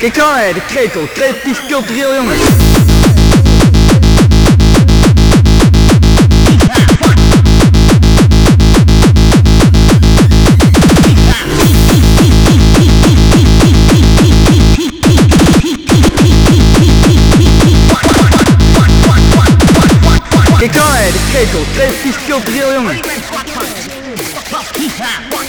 Kijk dan, hè, de krekel. Creatief cultureel, jongen. Kijk dan, hè, de krekel. Creatief cultureel, jongen. Mooi,